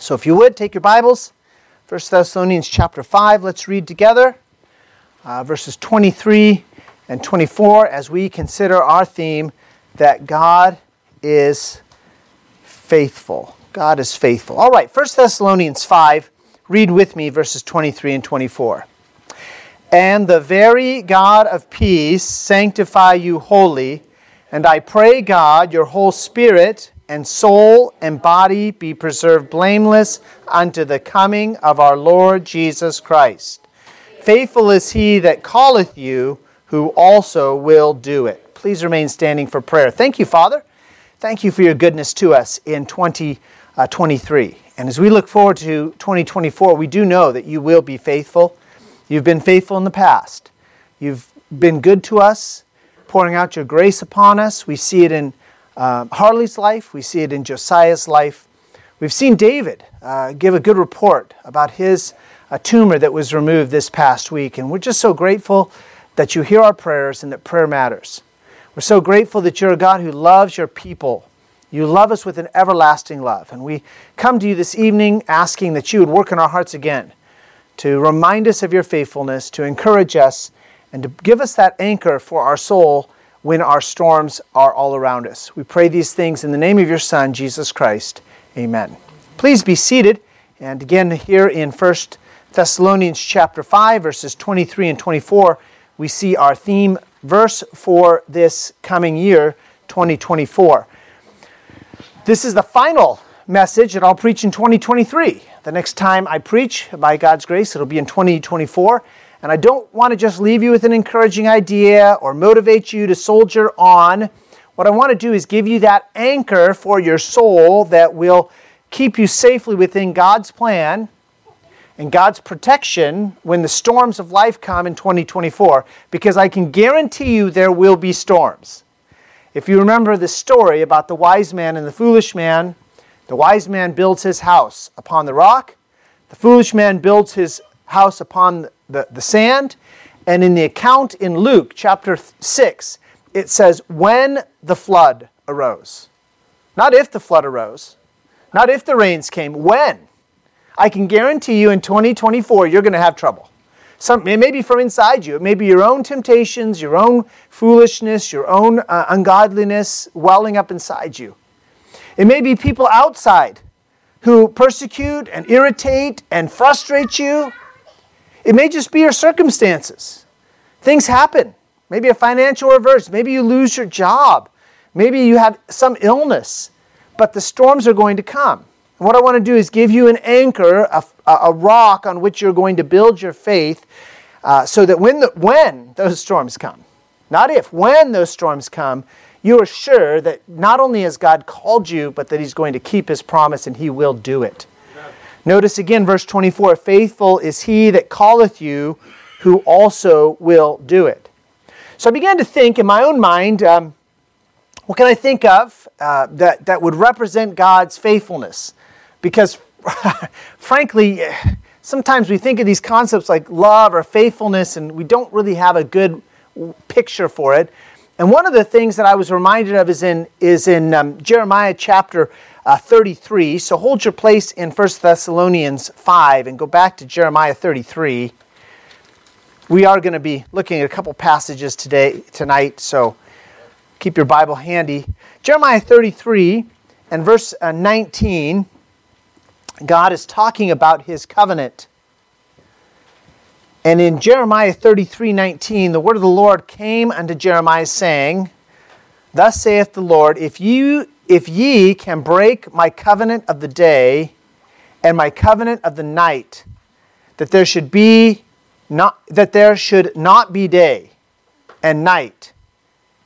So if you would, take your Bibles. 1 Thessalonians chapter 5, let's read together uh, verses 23 and 24 as we consider our theme that God is faithful. God is faithful. All right, 1 Thessalonians 5, read with me verses 23 and 24. And the very God of peace sanctify you wholly, and I pray God your whole spirit and soul and body be preserved blameless unto the coming of our Lord Jesus Christ. Faithful is he that calleth you, who also will do it. Please remain standing for prayer. Thank you, Father. Thank you for your goodness to us in 2023. Uh, and as we look forward to 2024, we do know that you will be faithful. You've been faithful in the past. You've been good to us, pouring out your grace upon us. We see it in um, Harley's life, we see it in Josiah's life. We've seen David uh, give a good report about his uh, tumor that was removed this past week, and we're just so grateful that you hear our prayers and that prayer matters. We're so grateful that you're a God who loves your people. You love us with an everlasting love. And we come to you this evening asking that you would work in our hearts again to remind us of your faithfulness, to encourage us, and to give us that anchor for our soul when our storms are all around us. We pray these things in the name of your Son, Jesus Christ. Amen. Please be seated. And again, here in 1 Thessalonians chapter 5, verses 23 and 24, we see our theme verse for this coming year, 2024. This is the final message that I'll preach in 2023. The next time I preach, by God's grace, it'll be in 2024. And I don't want to just leave you with an encouraging idea or motivate you to soldier on. What I want to do is give you that anchor for your soul that will keep you safely within God's plan and God's protection when the storms of life come in 2024, because I can guarantee you there will be storms. If you remember the story about the wise man and the foolish man, the wise man builds his house upon the rock, the foolish man builds his house upon the, the sand. And in the account in Luke chapter 6, it says, when the flood arose. Not if the flood arose, not if the rains came, when. I can guarantee you in 2024 you're going to have trouble. Some, it may be from inside you. It may be your own temptations, your own foolishness, your own uh, ungodliness welling up inside you. It may be people outside who persecute and irritate and frustrate you. It may just be your circumstances. Things happen. Maybe a financial reverse. Maybe you lose your job. Maybe you have some illness. But the storms are going to come. And what I want to do is give you an anchor, a, a rock on which you're going to build your faith uh, so that when, the, when those storms come, not if, when those storms come, you are sure that not only has God called you, but that He's going to keep His promise and He will do it. Notice again, verse 24 Faithful is he that calleth you, who also will do it. So I began to think in my own mind, um, what can I think of uh, that, that would represent God's faithfulness? Because, frankly, sometimes we think of these concepts like love or faithfulness, and we don't really have a good picture for it. And one of the things that I was reminded of is in, is in um, Jeremiah chapter uh, 33. So hold your place in 1 Thessalonians 5 and go back to Jeremiah 33. We are going to be looking at a couple passages today tonight, so keep your Bible handy. Jeremiah 33 and verse uh, 19, God is talking about his covenant. And in Jeremiah 33 19, the word of the Lord came unto Jeremiah, saying, Thus saith the Lord, if you if ye can break my covenant of the day and my covenant of the night, that there should be not that there should not be day and night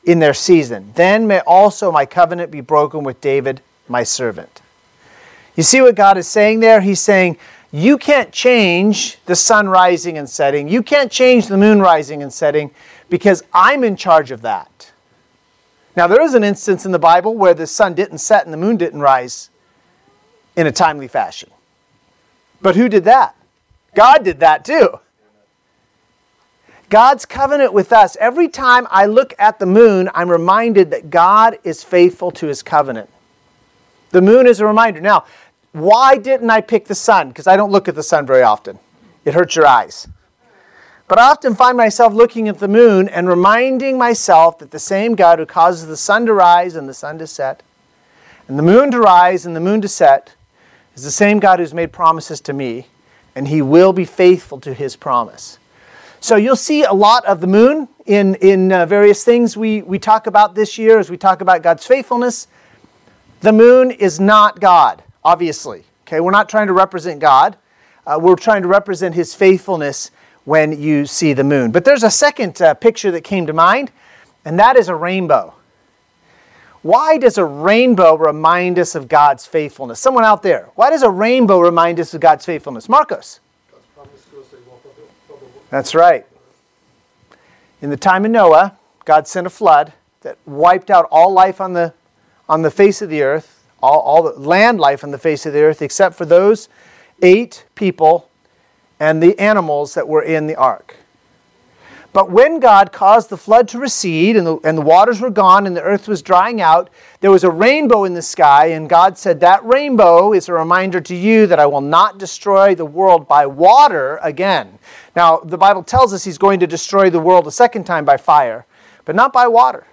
in their season, then may also my covenant be broken with David, my servant. You see what God is saying there? He's saying, You can't change the sun rising and setting. You can't change the moon rising and setting because I'm in charge of that. Now, there is an instance in the Bible where the sun didn't set and the moon didn't rise in a timely fashion. But who did that? God did that too. God's covenant with us. Every time I look at the moon, I'm reminded that God is faithful to his covenant. The moon is a reminder. Now, why didn't I pick the sun? Because I don't look at the sun very often. It hurts your eyes. But I often find myself looking at the moon and reminding myself that the same God who causes the sun to rise and the sun to set, and the moon to rise and the moon to set, is the same God who's made promises to me, and he will be faithful to his promise. So you'll see a lot of the moon in, in uh, various things we, we talk about this year as we talk about God's faithfulness. The moon is not God, obviously. Okay, we're not trying to represent God. Uh, we're trying to represent his faithfulness when you see the moon. But there's a second uh, picture that came to mind, and that is a rainbow. Why does a rainbow remind us of God's faithfulness? Someone out there, why does a rainbow remind us of God's faithfulness? Marcos. That's right. In the time of Noah, God sent a flood that wiped out all life on the, on the face of the earth, all, all the land life on the face of the earth, except for those eight people and the animals that were in the ark. But when God caused the flood to recede and the, and the waters were gone and the earth was drying out, there was a rainbow in the sky, and God said, That rainbow is a reminder to you that I will not destroy the world by water again. Now, the Bible tells us He's going to destroy the world a second time by fire, but not by water.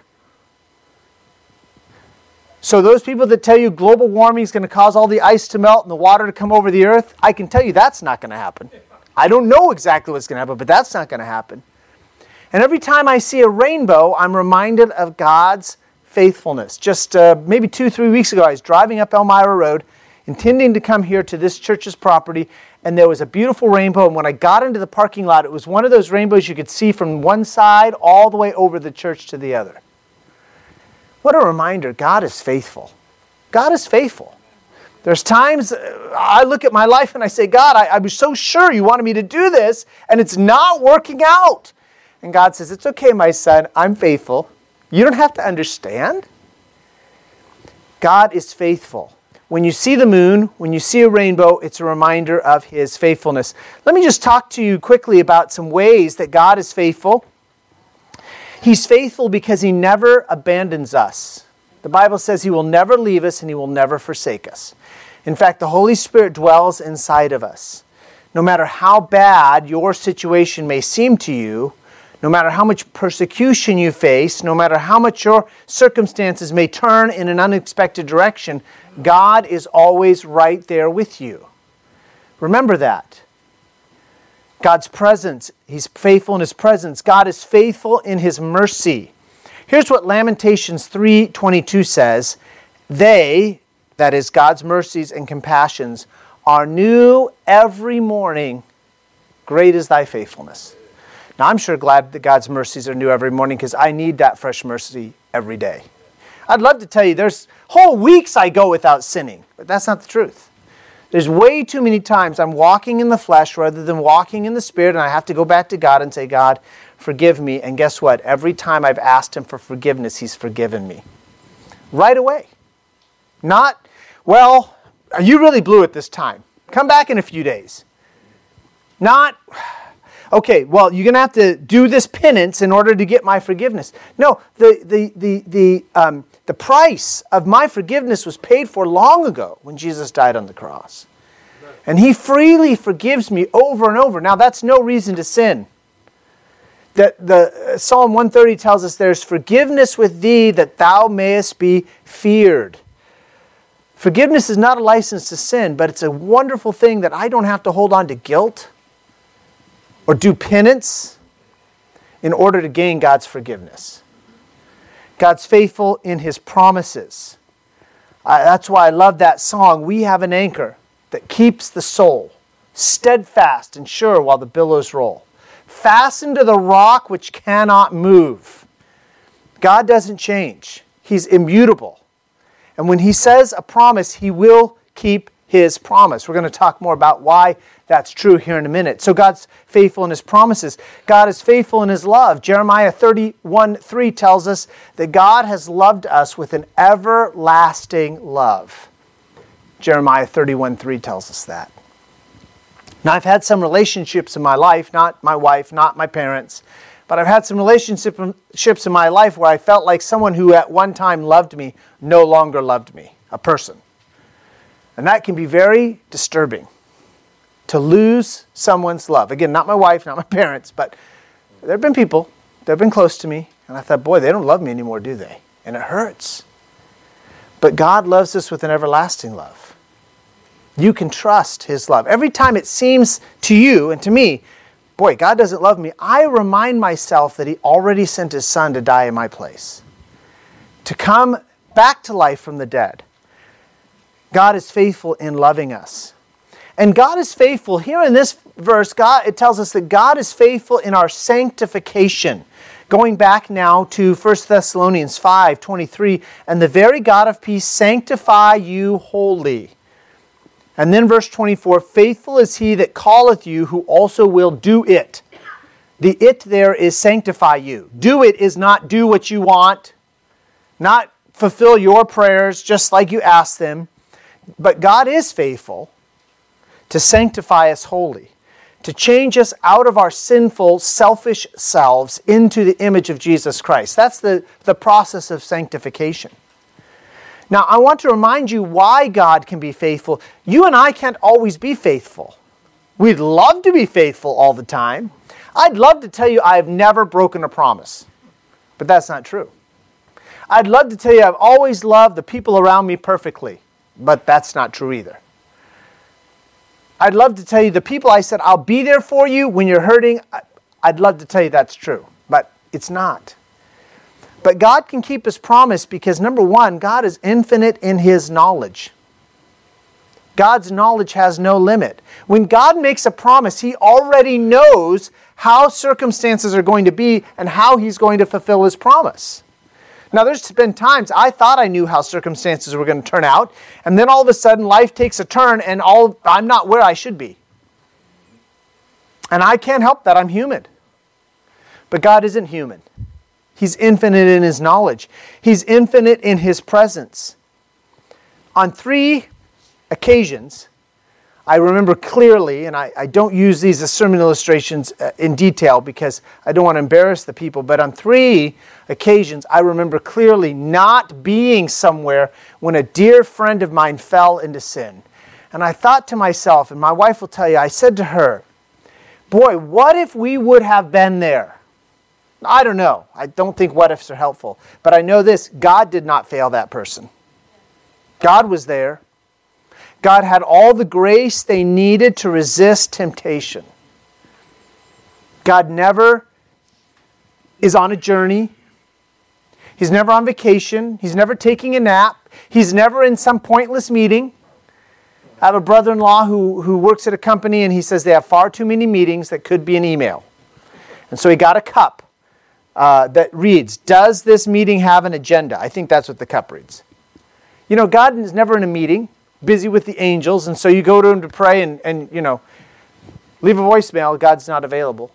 So, those people that tell you global warming is going to cause all the ice to melt and the water to come over the earth, I can tell you that's not going to happen. I don't know exactly what's going to happen, but that's not going to happen. And every time I see a rainbow, I'm reminded of God's faithfulness. Just uh, maybe two, three weeks ago, I was driving up Elmira Road, intending to come here to this church's property, and there was a beautiful rainbow. And when I got into the parking lot, it was one of those rainbows you could see from one side all the way over the church to the other. What a reminder God is faithful. God is faithful. There's times uh, I look at my life and I say, God, I, I was so sure you wanted me to do this, and it's not working out. And God says, It's okay, my son, I'm faithful. You don't have to understand. God is faithful. When you see the moon, when you see a rainbow, it's a reminder of his faithfulness. Let me just talk to you quickly about some ways that God is faithful. He's faithful because he never abandons us. The Bible says he will never leave us and he will never forsake us. In fact, the Holy Spirit dwells inside of us. No matter how bad your situation may seem to you, no matter how much persecution you face, no matter how much your circumstances may turn in an unexpected direction, God is always right there with you. Remember that. God's presence, He's faithful in His presence. God is faithful in His mercy. Here's what Lamentations 3:22 says, "They, that is God's mercies and compassions, are new every morning. Great is thy faithfulness." Now, I'm sure glad that God's mercies are new every morning because I need that fresh mercy every day. I'd love to tell you there's whole weeks I go without sinning, but that's not the truth. There's way too many times I'm walking in the flesh rather than walking in the spirit, and I have to go back to God and say, God, forgive me. And guess what? Every time I've asked Him for forgiveness, He's forgiven me. Right away. Not, well, you really blew it this time. Come back in a few days. Not, okay, well, you're going to have to do this penance in order to get my forgiveness. No, the, the, the, the, um, the price of my forgiveness was paid for long ago when Jesus died on the cross. And he freely forgives me over and over. Now, that's no reason to sin. That the uh, Psalm 130 tells us there's forgiveness with thee that thou mayest be feared. Forgiveness is not a license to sin, but it's a wonderful thing that I don't have to hold on to guilt or do penance in order to gain God's forgiveness. God's faithful in his promises. That's why I love that song. We have an anchor that keeps the soul steadfast and sure while the billows roll. Fastened to the rock which cannot move. God doesn't change, He's immutable. And when He says a promise, He will keep His promise. We're going to talk more about why that's true here in a minute. So God's faithful in his promises. God is faithful in his love. Jeremiah 31 3 tells us that God has loved us with an everlasting love. Jeremiah 31 3 tells us that. Now, I've had some relationships in my life, not my wife, not my parents, but I've had some relationships in my life where I felt like someone who at one time loved me no longer loved me, a person. And that can be very disturbing to lose someone's love. Again, not my wife, not my parents, but there have been people that have been close to me, and I thought, boy, they don't love me anymore, do they? And it hurts. But God loves us with an everlasting love. You can trust His love. Every time it seems to you and to me, boy, God doesn't love me, I remind myself that He already sent His Son to die in my place, to come back to life from the dead. God is faithful in loving us. And God is faithful. Here in this verse, God it tells us that God is faithful in our sanctification. Going back now to 1 Thessalonians 5 23, and the very God of peace sanctify you wholly. And then verse 24, faithful is he that calleth you, who also will do it. The it there is sanctify you. Do it is not do what you want, not fulfill your prayers just like you ask them. But God is faithful to sanctify us wholly, to change us out of our sinful, selfish selves into the image of Jesus Christ. That's the, the process of sanctification. Now, I want to remind you why God can be faithful. You and I can't always be faithful. We'd love to be faithful all the time. I'd love to tell you I've never broken a promise, but that's not true. I'd love to tell you I've always loved the people around me perfectly, but that's not true either. I'd love to tell you the people I said, I'll be there for you when you're hurting. I'd love to tell you that's true, but it's not. But God can keep his promise because, number one, God is infinite in his knowledge. God's knowledge has no limit. When God makes a promise, he already knows how circumstances are going to be and how he's going to fulfill his promise. Now, there's been times I thought I knew how circumstances were going to turn out, and then all of a sudden life takes a turn and all, I'm not where I should be. And I can't help that. I'm human. But God isn't human. He's infinite in his knowledge, He's infinite in his presence. On three occasions, I remember clearly, and I, I, don't use these as sermon illustrations uh, in detail because I don't want to embarrass the people, but on three occasions, I remember clearly not being somewhere when a dear friend of mine fell into sin. And I thought to myself, and my wife will tell you, I said to her, Boy, what if we would have been there? I don't know. I don't think what ifs are helpful. But I know this God did not fail that person. God was there. God had all the grace they needed to resist temptation. God never is on a journey. He's never on vacation. He's never taking a nap. He's never in some pointless meeting. I have a brother in law who, who works at a company and he says they have far too many meetings that could be an email. And so he got a cup uh, that reads, Does this meeting have an agenda? I think that's what the cup reads. You know, God is never in a meeting busy with the angels, and so you go to him to pray and, and you know, leave a voicemail, God's not available.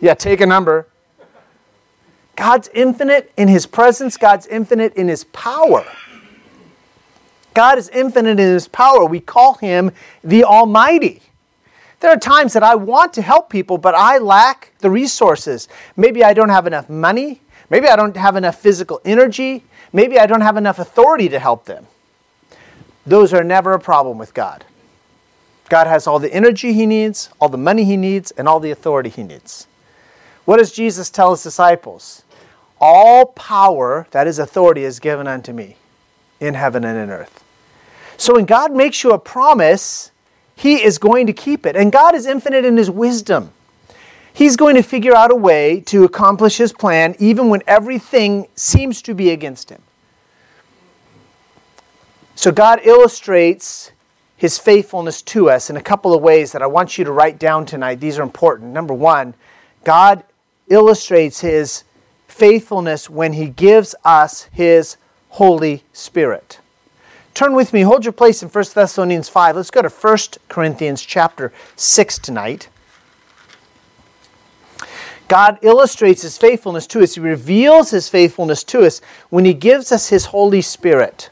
Yeah, take a number. God's infinite in his presence, God's infinite in his power. God is infinite in his power. We call him the Almighty. There are times that I want to help people, but I lack the resources. Maybe I don't have enough money. Maybe I don't have enough physical energy. Maybe I don't have enough authority to help them. Those are never a problem with God. God has all the energy he needs, all the money he needs, and all the authority he needs. What does Jesus tell his disciples? All power, that is authority, is given unto me in heaven and in earth. So when God makes you a promise, he is going to keep it. And God is infinite in his wisdom. He's going to figure out a way to accomplish his plan even when everything seems to be against him. So God illustrates his faithfulness to us in a couple of ways that I want you to write down tonight. These are important. Number one, God illustrates his faithfulness when he gives us his Holy Spirit. Turn with me, hold your place in 1 Thessalonians 5. Let's go to 1 Corinthians chapter 6 tonight. God illustrates his faithfulness to us. He reveals his faithfulness to us when he gives us his Holy Spirit.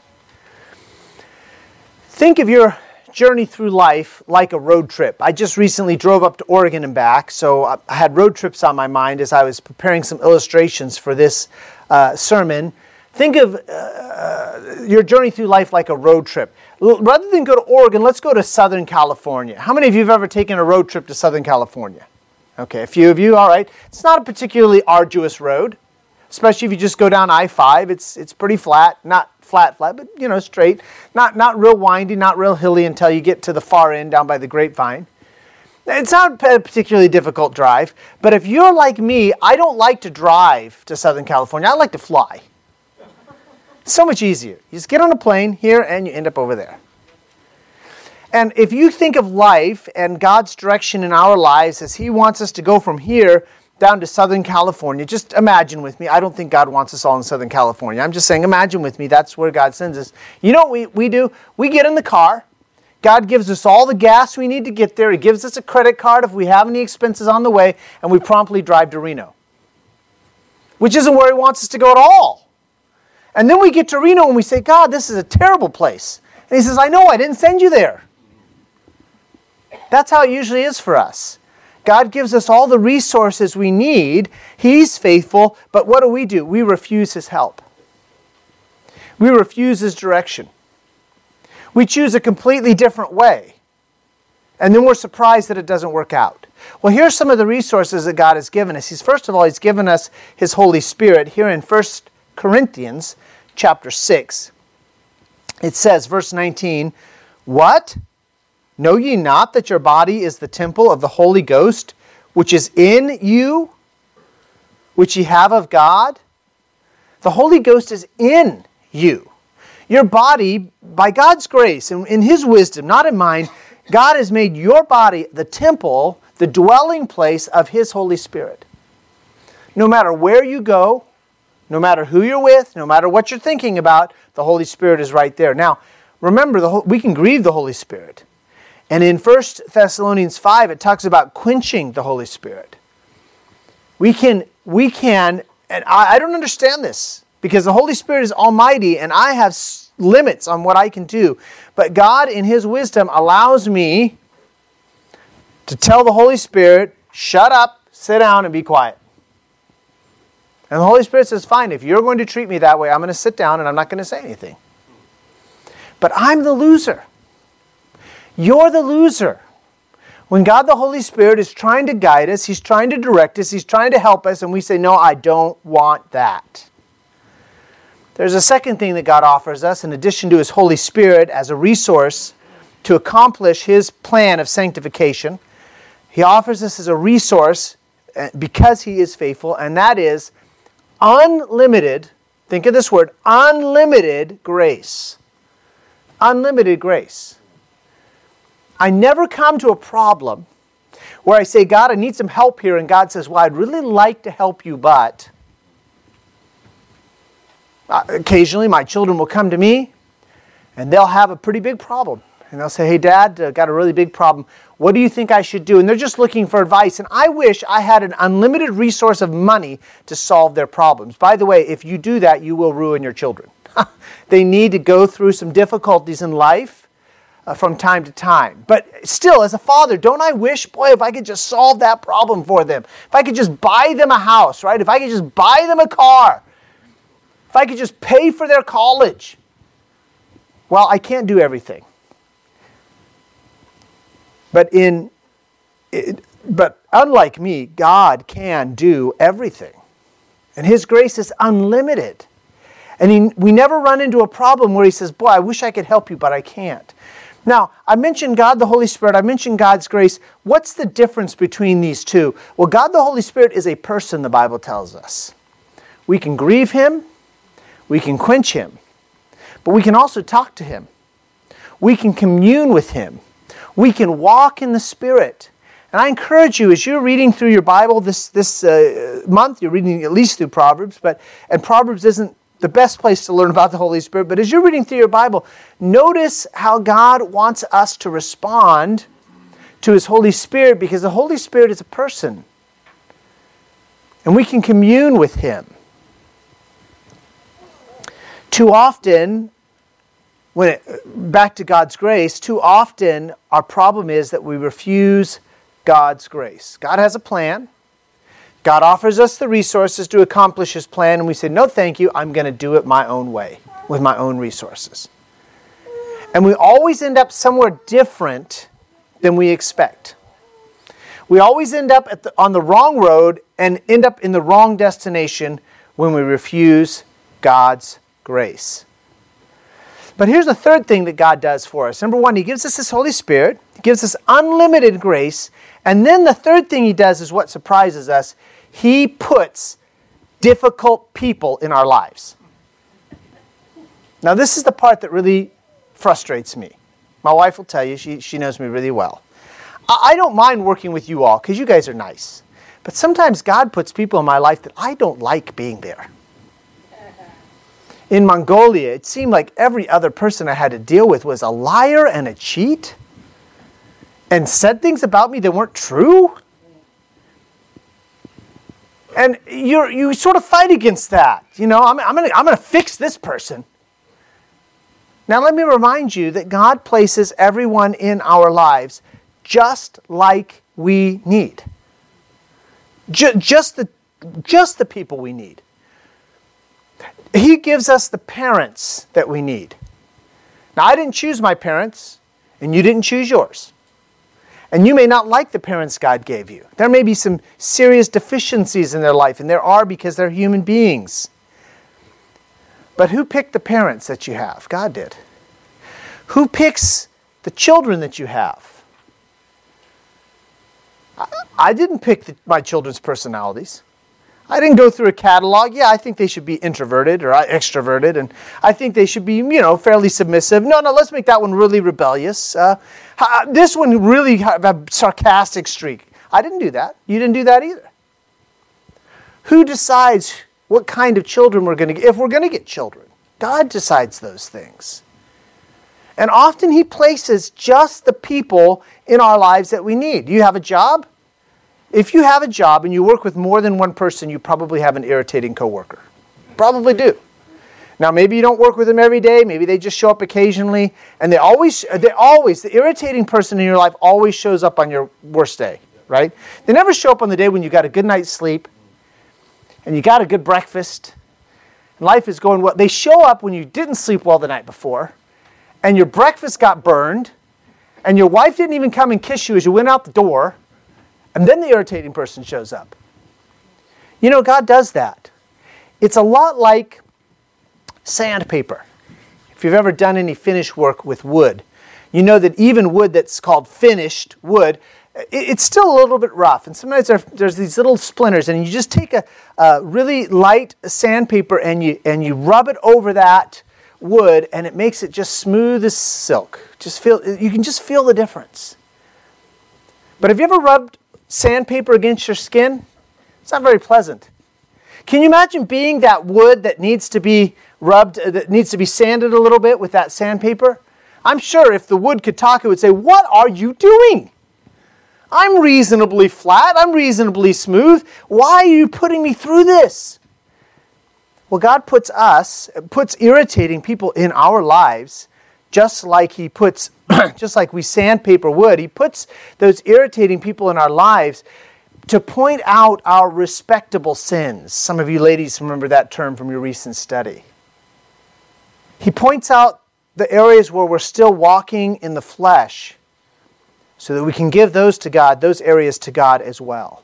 Think of your journey through life like a road trip. I just recently drove up to Oregon and back, so I had road trips on my mind as I was preparing some illustrations for this uh, sermon. Think of uh, your journey through life like a road trip. Rather than go to Oregon, let's go to Southern California. How many of you have ever taken a road trip to Southern California? Okay, a few of you, all right. It's not a particularly arduous road, especially if you just go down I 5. It's, it's pretty flat, not flat, flat, but you know, straight. Not, not real windy, not real hilly until you get to the far end down by the grapevine. It's not a particularly difficult drive, but if you're like me, I don't like to drive to Southern California. I like to fly. So much easier. You just get on a plane here and you end up over there. And if you think of life and God's direction in our lives as He wants us to go from here down to Southern California, just imagine with me. I don't think God wants us all in Southern California. I'm just saying, imagine with me. That's where God sends us. You know what we, we do? We get in the car God gives us all the gas we need to get there. He gives us a credit card if we have any expenses on the way, and we promptly drive to Reno, which isn't where He wants us to go at all. And then we get to Reno and we say, God, this is a terrible place. And He says, I know, I didn't send you there. That's how it usually is for us. God gives us all the resources we need. He's faithful, but what do we do? We refuse His help. We refuse His direction we choose a completely different way. And then we're surprised that it doesn't work out. Well, here's some of the resources that God has given us. He's first of all, He's given us His Holy Spirit. Here in 1 Corinthians chapter 6, it says, verse 19, What? Know ye not that your body is the temple of the Holy Ghost, which is in you, which ye have of God? The Holy Ghost is in you. Your body, by God's grace and in His wisdom, not in mine, God has made your body the temple, the dwelling place of His Holy Spirit. No matter where you go, no matter who you're with, no matter what you're thinking about, the Holy Spirit is right there. Now, remember, the, we can grieve the Holy Spirit. And in 1 Thessalonians 5, it talks about quenching the Holy Spirit. We can, we can, and I, I don't understand this because the Holy Spirit is almighty and I have limits on what I can do. But God, in His wisdom, allows me to tell the Holy Spirit, shut up, sit down, and be quiet. And the Holy Spirit says, fine, if you're going to treat me that way, I'm going to sit down and I'm not going to say anything. But I'm the loser. You're the loser. When God the Holy Spirit is trying to guide us, He's trying to direct us, He's trying to help us, and we say, No, I don't want that. There's a second thing that God offers us, in addition to His Holy Spirit as a resource to accomplish His plan of sanctification. He offers us as a resource uh, because He is faithful, and that is unlimited, think of this word, unlimited grace. Unlimited grace. I never come to a problem where I say, God, I need some help here, and God says, Well, I'd really like to help you, but uh, occasionally my children will come to me and they'll have a pretty big problem. And they'll say, Hey, Dad, uh, got a really big problem. What do you think I should do? And they're just looking for advice. And I wish I had an unlimited resource of money to solve their problems. By the way, if you do that, you will ruin your children. they need to go through some difficulties in life uh, from time to time. But still, as a father, don't I wish, boy, if I could just solve that problem for them? If I could just buy them a house, right? If I could just buy them a car if I could just pay for their college. Well, I can't do everything. But in it, but unlike me, God can do everything. And his grace is unlimited. And he, we never run into a problem where he says, Boy, I wish I could help you, but I can't. Now, I mentioned God the Holy Spirit, I mentioned God's grace. What's the difference between these two? Well, God the Holy Spirit is a person, the Bible tells us. We can grieve him, we can quench him, but we can also talk to him. We can commune with him. We can walk in the Spirit. And I encourage you, as you're reading through your Bible this, this uh, month, you're reading at least through Proverbs, but and Proverbs isn't the best place to learn about the Holy Spirit, but as you're reading through your Bible, notice how God wants us to respond to His Holy Spirit because the Holy Spirit is a person. And we can commune with Him. Too often, when it, back to God's grace, too often our problem is that we refuse God's grace. God has a plan. God offers us the resources to accomplish His plan, and we say, No, thank you, I'm going to do it my own way, with my own resources. And we always end up somewhere different than we expect. We always end up the, on the wrong road and end up in the wrong destination when we refuse God's grace. But here's the third thing that God does for us. Number one, He gives us His Holy Spirit, He gives us unlimited grace. And then the third thing He does is what surprises us He puts difficult people in our lives. Now, this is the part that really frustrates me. My wife will tell you, she, she knows me really well. I, I don't mind working with you all because you guys are nice. But sometimes God puts people in my life that I don't like being there in Mongolia, it seemed like every other person I had to deal with was a liar and a cheat and said things about me that weren't true. And you you sort of fight against that. You know, I'm, I'm going to I'm going to fix this person. Now, let me remind you that God places everyone in our lives just like we need. Just, just, the, just the people we need. He gives us the parents that we need. Now, I didn't choose my parents, and you didn't choose yours. And you may not like the parents God gave you. There may be some serious deficiencies in their life, and there are because they're human beings. But who picked the parents that you have? God did. Who picks the children that you have? I didn't pick the, my children's personalities. I didn't go through a catalog. Yeah, I think they should be introverted or extroverted, and I think they should be, you know, fairly submissive. No, no, let's make that one really rebellious. Uh, this one really have a sarcastic streak. I didn't do that. You didn't do that either. Who decides what kind of children we're going to get? If we're going to get children, God decides those things. And often He places just the people in our lives that we need. You have a job? If you have a job and you work with more than one person, you probably have an irritating coworker. Probably do. Now, maybe you don't work with them every day. Maybe they just show up occasionally, and they always, they always, the irritating person in your life always shows up on your worst day, right? They never show up on the day when you got a good night's sleep, and you got a good breakfast, and life is going well. They show up when you didn't sleep well the night before, and your breakfast got burned, and your wife didn't even come and kiss you as you went out the door and then the irritating person shows up. You know, God does that. It's a lot like sandpaper. If you've ever done any finish work with wood, you know that even wood that's called finished wood, it's still a little bit rough. And sometimes there's these little splinters, and you just take a, a really light sandpaper and you, and you rub it over that wood, and it makes it just smooth as silk. Just feel, you can just feel the difference. But have you ever rubbed sandpaper against your skin, it's not very pleasant. Can you imagine being that wood that needs to be rubbed, uh, that needs to be sanded a little bit with that sandpaper? I'm sure if the wood could talk, it would say, What are you doing? I'm reasonably flat. I'm reasonably smooth. Why are you putting me through this? Well, God puts us, puts irritating people in our lives just like he puts just like we sandpaper wood he puts those irritating people in our lives to point out our respectable sins. Some of you ladies remember that term from your recent study. He points out the areas where we're still walking in the flesh so that we can give those to God those areas to God as well.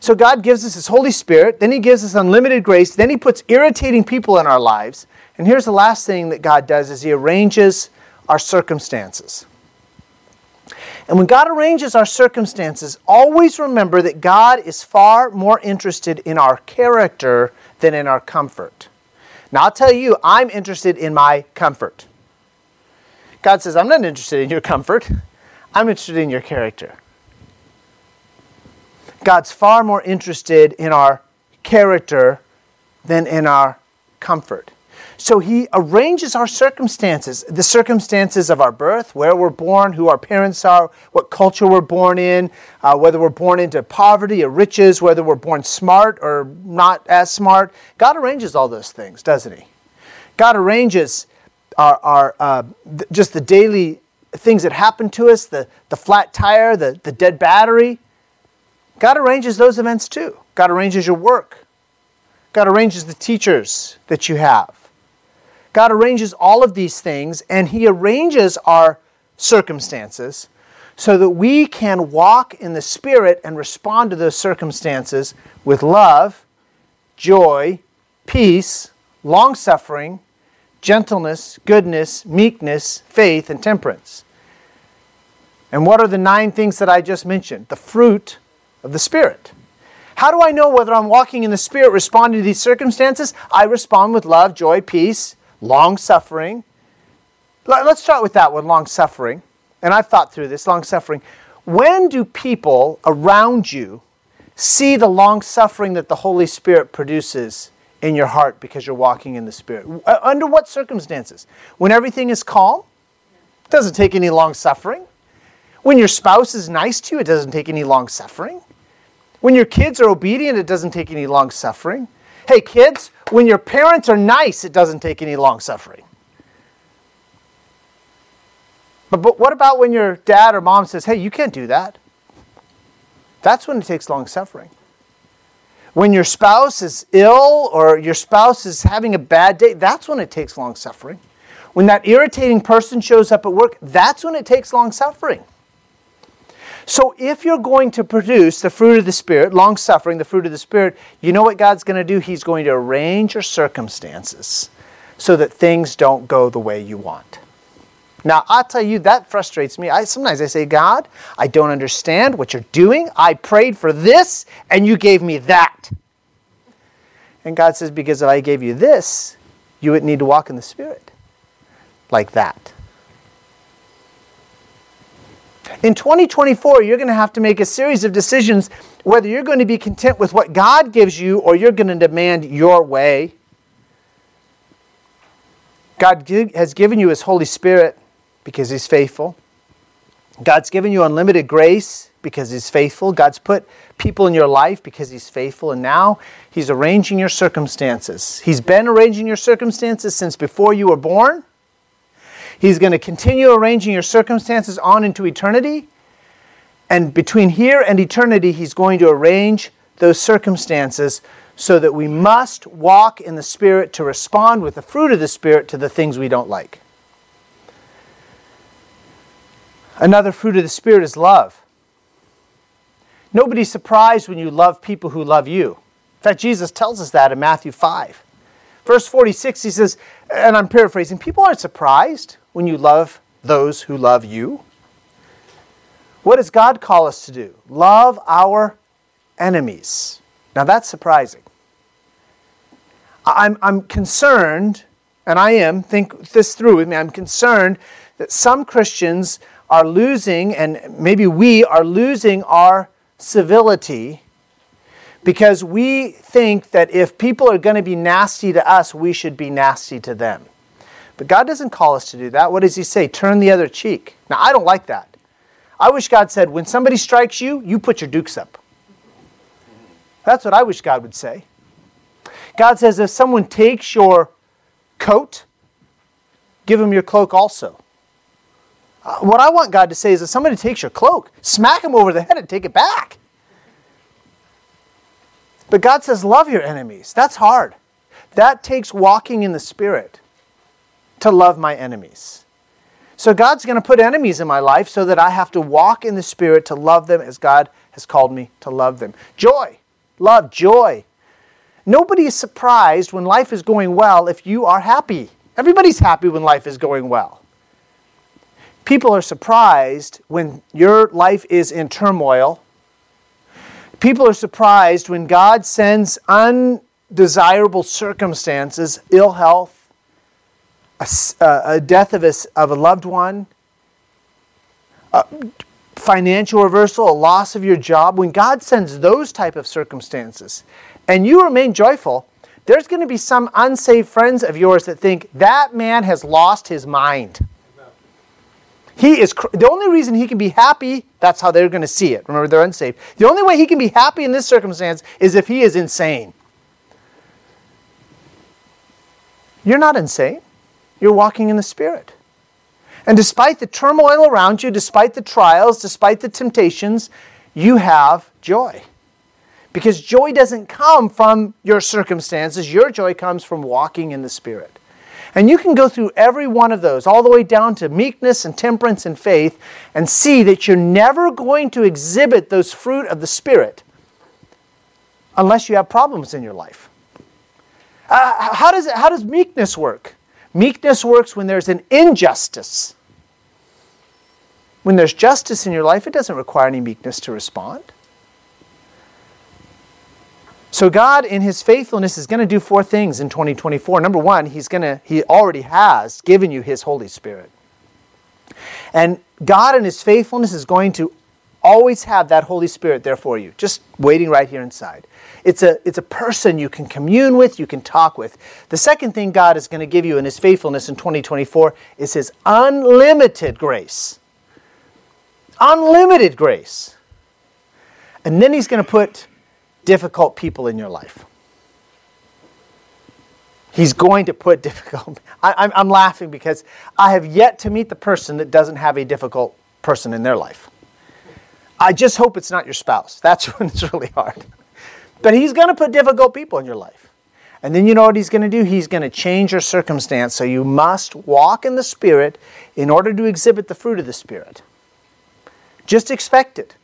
So God gives us His Holy Spirit, then He gives us unlimited grace, then He puts irritating people in our lives, and here's the last thing that God does is he arranges our circumstances. And when God arranges our circumstances, always remember that God is far more interested in our character than in our comfort. Now, I'll tell you, I'm interested in my comfort. God says, I'm not interested in your comfort, I'm interested in your character. God's far more interested in our character than in our comfort. So he arranges our circumstances, the circumstances of our birth, where we're born, who our parents are, what culture we're born in, uh, whether we're born into poverty or riches, whether we're born smart or not as smart. God arranges all those things, doesn't he? God arranges our, our uh, th- just the daily things that happen to us, the, the flat tire, the, the dead battery. God arranges those events too. God arranges your work. God arranges the teachers that you have. God arranges all of these things, and He arranges our circumstances so that we can walk in the Spirit and respond to those circumstances with love, joy, peace, long suffering, gentleness, goodness, meekness, faith, and temperance. And what are the nine things that I just mentioned? The fruit of the Spirit. How do I know whether I'm walking in the Spirit responding to these circumstances? I respond with love, joy, peace, long suffering. Let's start with that one long suffering. And I've thought through this long suffering. When do people around you see the long suffering that the Holy Spirit produces in your heart because you're walking in the Spirit? Uh, under what circumstances? When everything is calm? It doesn't take any long suffering. When your spouse is nice to you, it doesn't take any long suffering. When your kids are obedient, it doesn't take any long suffering. Hey, kids, when your parents are nice, it doesn't take any long suffering. But, but what about when your dad or mom says, hey, you can't do that? That's when it takes long suffering. When your spouse is ill or your spouse is having a bad day, that's when it takes long suffering. When that irritating person shows up at work, that's when it takes long suffering. So if you're going to produce the fruit of the Spirit, long suffering, the fruit of the Spirit, you know what God's going to do? He's going to arrange your circumstances so that things don't go the way you want. Now, I'll tell you, that frustrates me. I, sometimes I say, God, I don't understand what you're doing. I prayed for this, and you gave me that. And God says, because if I gave you this, you would need to walk in the Spirit like that. In 2024, you're going to have to make a series of decisions whether you're going to be content with what God gives you or you're going to demand your way. God has given you His Holy Spirit because He's faithful. God's given you unlimited grace because He's faithful. God's put people in your life because He's faithful. And now He's arranging your circumstances. He's been arranging your circumstances since before you were born. He's going to continue arranging your circumstances on into eternity. And between here and eternity, He's going to arrange those circumstances so that we must walk in the Spirit to respond with the fruit of the Spirit to the things we don't like. Another fruit of the Spirit is love. Nobody's surprised when you love people who love you. In fact, Jesus tells us that in Matthew 5. Verse 46, he says, and I'm paraphrasing, people aren't surprised when you love those who love you? What does God call us to do? Love our enemies. Now that's surprising. I'm, I'm concerned, and I am, think this through with me, I'm concerned that some Christians are losing, and maybe we are losing our civility because we think that if people are going to be nasty to us, we should be nasty to them. But God doesn't call us to do that. What does He say? Turn the other cheek. Now, I don't like that. I wish God said, when somebody strikes you, you put your dukes up. That's what I wish God would say. God says, if someone takes your coat, give him your cloak also. Uh, what I want God to say is if somebody takes your cloak, smack him over the head and take it back. But God says, love your enemies. That's hard. That takes walking in the Spirit to love my enemies. So God's going to put enemies in my life so that I have to walk in the Spirit to love them as God has called me to love them. Joy, love, joy. Nobody is surprised when life is going well if you are happy. Everybody's happy when life is going well. People are surprised when your life is in turmoil. People are surprised when God sends undesirable circumstances, ill health, a, uh, a death of a, of a loved one, a financial reversal, a loss of your job, when God sends those type of circumstances and you remain joyful, there's going to be some unsaved friends of yours that think that man has lost his mind. He is the only reason he can be happy, that's how they're going to see it. Remember, they're unsaved. The only way he can be happy in this circumstance is if he is insane. You're not insane. You're walking in the Spirit. And despite the turmoil around you, despite the trials, despite the temptations, you have joy. Because joy doesn't come from your circumstances, your joy comes from walking in the Spirit. And you can go through every one of those, all the way down to meekness and temperance and faith, and see that you're never going to exhibit those fruit of the Spirit unless you have problems in your life. Uh, how, does how does meekness work? Meekness works when there's an injustice. When there's justice in your life, it doesn't require any meekness to respond. So God in his faithfulness is going to do four things in 2024. Number 1, he's going to he already has given you his Holy Spirit. And God in his faithfulness is going to always have that Holy Spirit there for you, just waiting right here inside. It's a, it's a person you can commune with, you can talk with. The second thing God is going to give you in His faithfulness in 2024 is His unlimited grace. Unlimited grace. And then He's going to put difficult people in your life. He's going to put difficult. I, am laughing because I have yet to meet the person that doesn't have a difficult person in their life. I just hope it's not your spouse. That's when it's really hard. But He's going to put difficult people in your life. And then you know what He's going to do? He's going to change your circumstance. So you must walk in the Spirit in order to exhibit the fruit of the Spirit. Just expect it.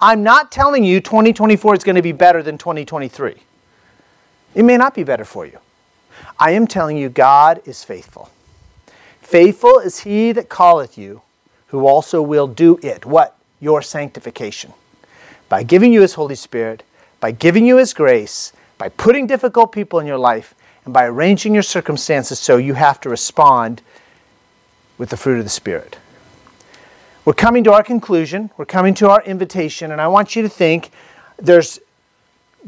I'm not telling you 2024 is going to be better than 2023. It may not be better for you. I am telling you, God is faithful. Faithful is He that calleth you, who also will do it. What? your sanctification. By giving you His Holy Spirit, by giving you His grace, by putting difficult people in your life, and by arranging your circumstances so you have to respond with the fruit of the Spirit. We're coming to our conclusion, we're coming to our invitation, and I want you to think there's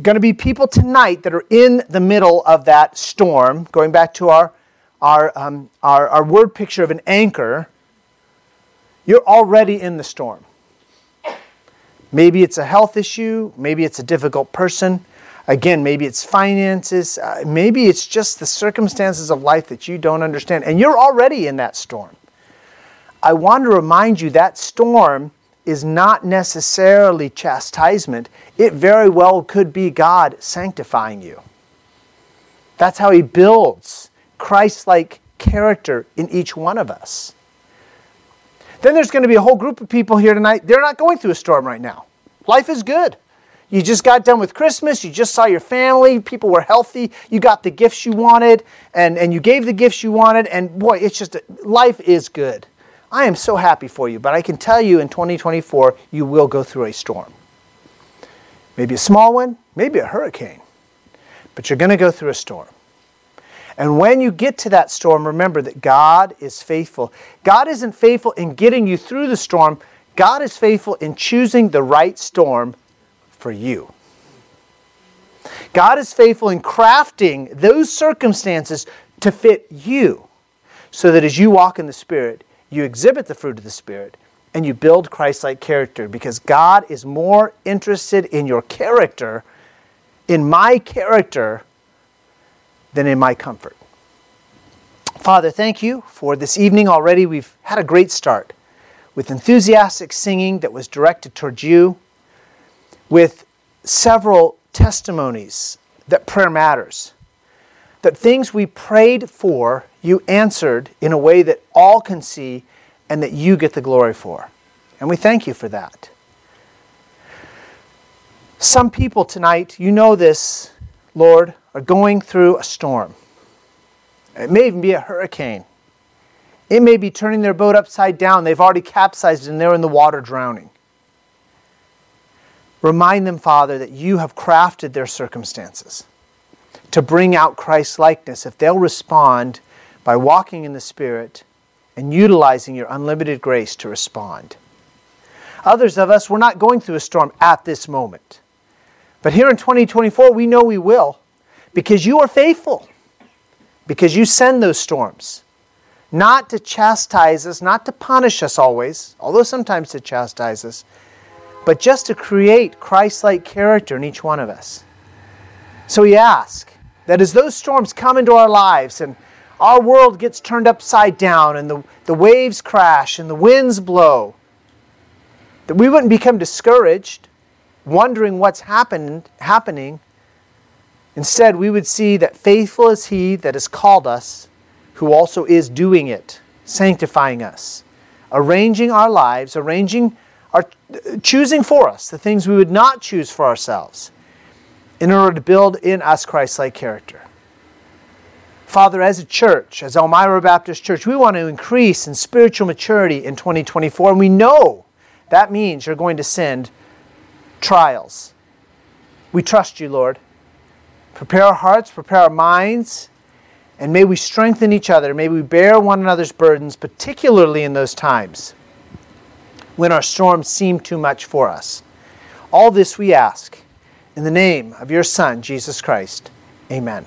going to be people tonight that are in the middle of that storm, going back to our, our, um, our, our word picture of an anchor. You're already in the storm. Maybe it's a health issue, maybe it's a difficult person. Again, maybe it's finances, uh, maybe it's just the circumstances of life that you don't understand, and you're already in that storm. I want to remind you that storm is not necessarily chastisement, it very well could be God sanctifying you. That's how He builds Christ like character in each one of us. Then there's going to be a whole group of people here tonight. They're not going through a storm right now. Life is good. You just got done with Christmas. You just saw your family. People were healthy. You got the gifts you wanted, and, and you gave the gifts you wanted. And boy, it's just life is good. I am so happy for you. But I can tell you in 2024, you will go through a storm. Maybe a small one, maybe a hurricane. But you're going to go through a storm. And when you get to that storm, remember that God is faithful. God isn't faithful in getting you through the storm, God is faithful in choosing the right storm for you. God is faithful in crafting those circumstances to fit you so that as you walk in the Spirit, you exhibit the fruit of the Spirit and you build Christ like character because God is more interested in your character, in my character, than in my comfort. Father, thank you for this evening already. We've had a great start with enthusiastic singing that was directed towards you, with several testimonies that prayer matters, that things we prayed for, you answered in a way that all can see and that you get the glory for. And we thank you for that. Some people tonight, you know this, Lord, are going through a storm. It may even be a hurricane. It may be turning their boat upside down. They've already capsized and they're in the water drowning. Remind them, Father, that you have crafted their circumstances to bring out Christ's likeness if they'll respond by walking in the Spirit and utilizing your unlimited grace to respond. Others of us, we're not going through a storm at this moment. But here in 2024, we know we will because you are faithful, because you send those storms not to chastise us, not to punish us always, although sometimes to chastise us, but just to create Christ like character in each one of us. So we ask that as those storms come into our lives and our world gets turned upside down and the, the waves crash and the winds blow, That we wouldn't become discouraged, wondering what's happen, happening. Instead, we would see that faithful is He that has called us, who also is doing it, sanctifying us, arranging our lives, arranging our choosing for us the things we would not choose for ourselves in order to build in us Christ like character. Father, as a church, as Elmira Baptist Church, we want to increase in spiritual maturity in 2024, and we know that means you're going to send trials. We trust you, Lord. Prepare our hearts, prepare our minds, and may we strengthen each other. May we bear one another's burdens, particularly in those times when our storms seem too much for us. All this we ask in the name of your Son, Jesus Christ. Amen.